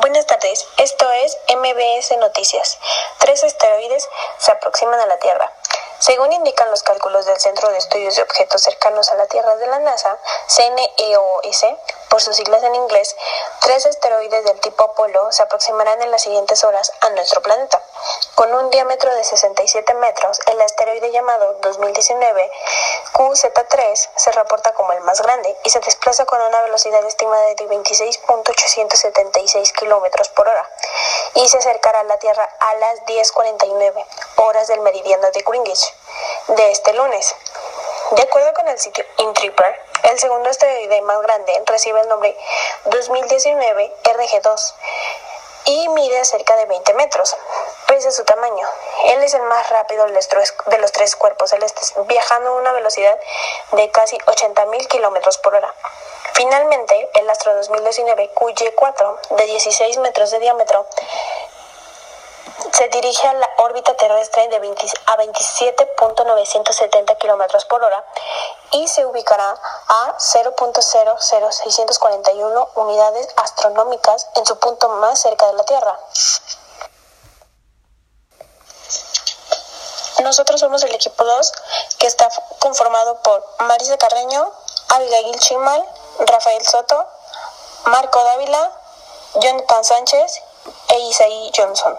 Buenas tardes, esto es MBS Noticias. Tres asteroides se aproximan a la Tierra. Según indican los cálculos del Centro de Estudios de Objetos Cercanos a la Tierra de la NASA, CNEOS, por sus siglas en inglés, tres asteroides del tipo Apolo se aproximarán en las siguientes horas a nuestro planeta. Con un diámetro de 67 metros, el asteroide llamado 2019 QZ3 se reporta como el más grande y se desplaza con una velocidad estimada de 26.876 kilómetros por hora y se acercará a la Tierra a las 10.49 horas del meridiano de Greenwich de este lunes. De acuerdo con el sitio Intrepid, el segundo asteroide más grande recibe el nombre 2019 RG2 y mide cerca de 20 metros, pese a su tamaño. Él es el más rápido de los tres cuerpos celestes, viajando a una velocidad de casi 80.000 kilómetros por hora. Finalmente, el astro 2019 QY4, de 16 metros de diámetro, se dirige a la órbita terrestre de 20 a 27.970 kilómetros por hora y se ubicará a 0.00641 unidades astronómicas en su punto más cerca de la Tierra. Nosotros somos el equipo 2, que está conformado por Marisa Carreño, Abigail Chimal, Rafael Soto, Marco Dávila, Jonathan Sánchez e Isaí Johnson.